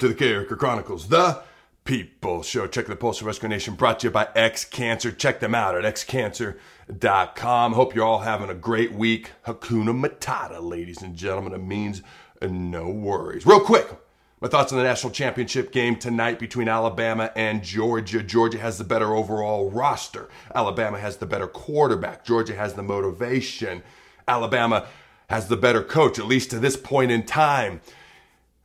to the Character Chronicles, the People Show. Check the Pulse of Husker Nation brought to you by X Cancer. Check them out at xcancer.com. Hope you're all having a great week. Hakuna Matata, ladies and gentlemen. It means no worries. Real quick, my thoughts on the national championship game tonight between Alabama and Georgia. Georgia has the better overall roster. Alabama has the better quarterback. Georgia has the motivation. Alabama has the better coach, at least to this point in time.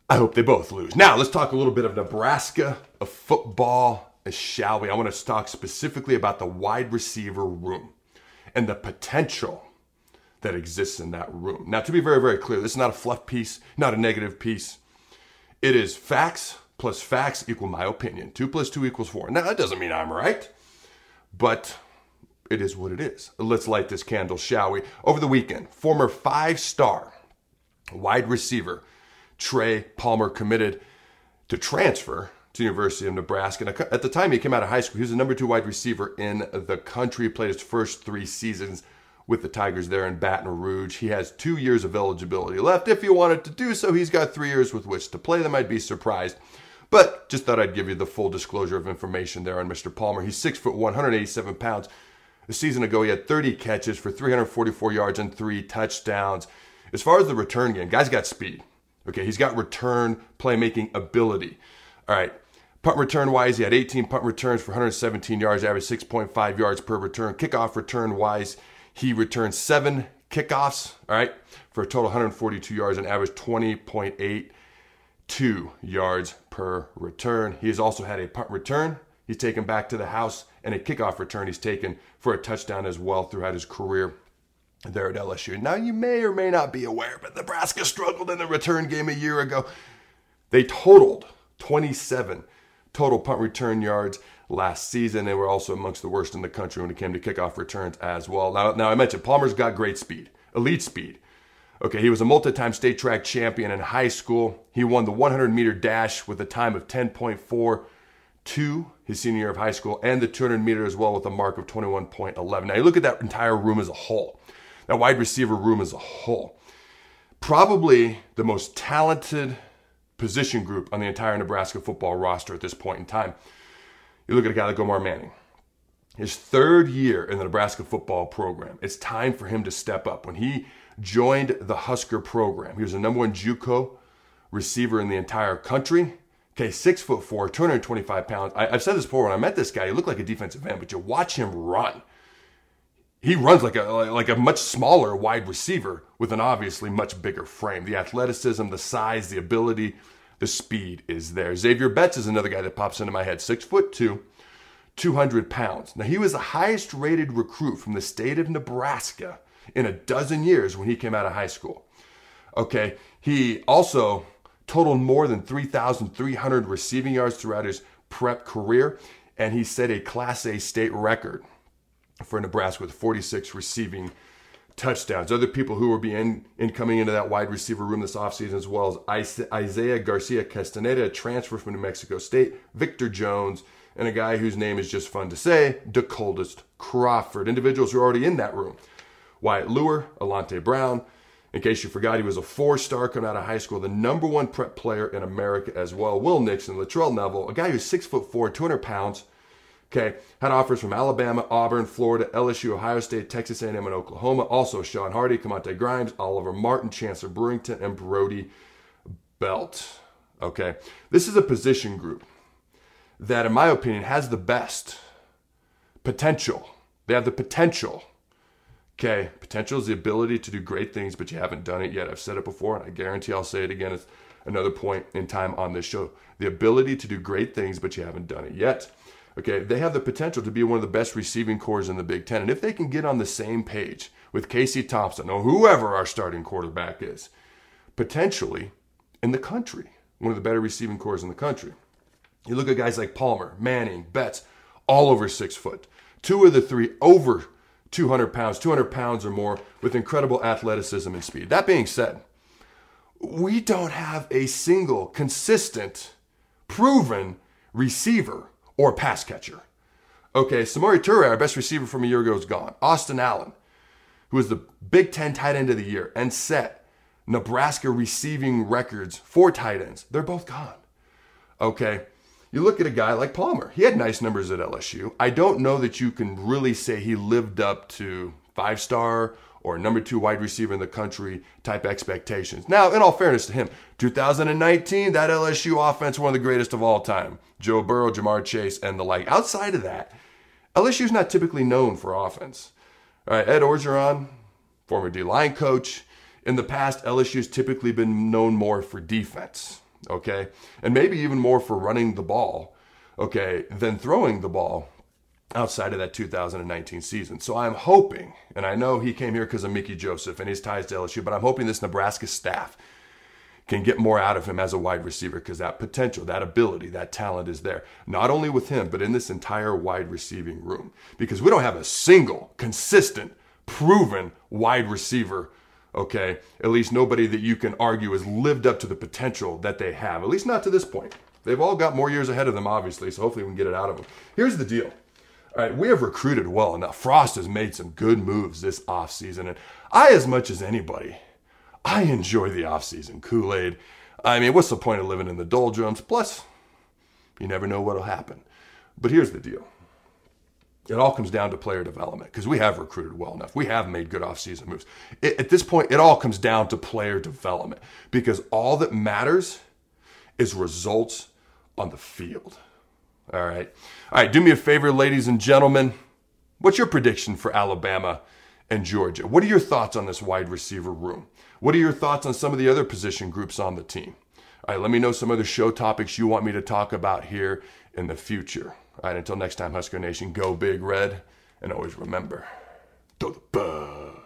I hope they both lose. Now, let's talk a little bit of Nebraska, of football, shall we? I want to talk specifically about the wide receiver room and the potential that exists in that room. Now, to be very, very clear, this is not a fluff piece, not a negative piece. It is facts plus facts equal my opinion. Two plus two equals four. Now, that doesn't mean I'm right, but it is what it is. Let's light this candle, shall we? Over the weekend, former five star wide receiver Trey Palmer committed to transfer to University of Nebraska. And at the time he came out of high school, he was the number two wide receiver in the country. Played his first three seasons with the Tigers there in Baton Rouge. He has two years of eligibility left. If he wanted to do so, he's got three years with which to play them. I'd be surprised. But just thought I'd give you the full disclosure of information there on Mr. Palmer. He's six foot 187 pounds. A season ago, he had 30 catches for 344 yards and three touchdowns. As far as the return game, guys got speed. Okay, he's got return playmaking ability. All right, punt return wise, he had 18 punt returns for 117 yards, average 6.5 yards per return. Kickoff return wise, he returned seven kickoffs, all right, for a total 142 yards and average 20.82 yards per return. He has also had a punt return he's taken back to the house and a kickoff return he's taken for a touchdown as well throughout his career there at LSU. Now, you may or may not be aware, but Nebraska struggled in the return game a year ago. They totaled 27 total punt return yards last season. They were also amongst the worst in the country when it came to kickoff returns as well. Now, now I mentioned Palmer's got great speed, elite speed. Okay, he was a multi-time state track champion in high school. He won the 100 meter dash with a time of 10.42 his senior year of high school, and the 200 meter as well with a mark of 21.11. Now you look at that entire room as a whole that wide receiver room as a whole. Probably the most talented position group on the entire Nebraska football roster at this point in time. You look at a guy like Omar Manning. His third year in the Nebraska football program. It's time for him to step up. When he joined the Husker program, he was the number one JUCO receiver in the entire country. Okay, six foot four, 225 pounds. I, have said this before. When I met this guy, he looked like a defensive end, but you watch him run he runs like a like a much smaller wide receiver with an obviously much bigger frame. The athleticism, the size, the ability, the speed is there. Xavier Betts is another guy that pops into my head. Six foot two, 200 pounds. Now he was the highest rated recruit from the state of Nebraska in a dozen years when he came out of high school. Okay, he also totaled more than 3,300 receiving yards throughout his prep career, and he set a Class A state record for Nebraska with 46 receiving touchdowns. Other people who will be in, in coming into that wide receiver room this offseason as well as Isaiah Garcia Castaneda, a transfer from New Mexico State, Victor Jones, and a guy whose name is just fun to say, DeColdest Crawford. Individuals who are already in that room. Wyatt Luer, Alante Brown. In case you forgot, he was a four-star coming out of high school, the number one prep player in America as well. Will Nixon, Latrell Neville, a guy who's six foot four, 200 pounds, Okay, had offers from Alabama, Auburn, Florida, LSU, Ohio State, Texas A&M, and Oklahoma. Also, Sean Hardy, Kamante Grimes, Oliver Martin, Chancellor Brewington, and Brody Belt. Okay, this is a position group that, in my opinion, has the best potential. They have the potential. Okay, potential is the ability to do great things, but you haven't done it yet. I've said it before, and I guarantee I'll say it again. It's another point in time on this show. The ability to do great things, but you haven't done it yet. Okay, they have the potential to be one of the best receiving cores in the Big Ten. And if they can get on the same page with Casey Thompson or whoever our starting quarterback is, potentially in the country, one of the better receiving cores in the country. You look at guys like Palmer, Manning, Betts, all over six foot. Two of the three over 200 pounds, 200 pounds or more, with incredible athleticism and speed. That being said, we don't have a single consistent, proven receiver or pass catcher. Okay, Samori Toure, our best receiver from a year ago, is gone. Austin Allen, who was the Big Ten tight end of the year and set Nebraska receiving records for tight ends, they're both gone. Okay. You look at a guy like Palmer. He had nice numbers at LSU. I don't know that you can really say he lived up to five star or number two wide receiver in the country type expectations. Now, in all fairness to him, 2019, that LSU offense, one of the greatest of all time. Joe Burrow, Ja'Marr Chase, and the like. Outside of that, LSU's not typically known for offense. All right, Ed Orgeron, former D line coach. In the past, LSU's typically been known more for defense, okay? And maybe even more for running the ball, okay, than throwing the ball outside of that 2019 season. So I'm hoping, and I know he came here because of Mickey Joseph and his ties to LSU, but I'm hoping this Nebraska staff can get more out of him as a wide receiver because that potential, that ability, that talent is there. Not only with him, but in this entire wide receiving room. Because we don't have a single, consistent, proven wide receiver, okay? At least nobody that you can argue has lived up to the potential that they have, at least not to this point. They've all got more years ahead of them, obviously, so hopefully we can get it out of them. Here's the deal. All right, we have recruited well enough. Frost has made some good moves this offseason, and I, as much as anybody, I enjoy the offseason Kool Aid. I mean, what's the point of living in the doldrums? Plus, you never know what'll happen. But here's the deal it all comes down to player development because we have recruited well enough. We have made good offseason moves. It, at this point, it all comes down to player development because all that matters is results on the field. All right. All right. Do me a favor, ladies and gentlemen. What's your prediction for Alabama and Georgia? What are your thoughts on this wide receiver room? What are your thoughts on some of the other position groups on the team? All right. Let me know some other show topics you want me to talk about here in the future. All right. Until next time, Husker Nation, go big red. And always remember, throw the bug.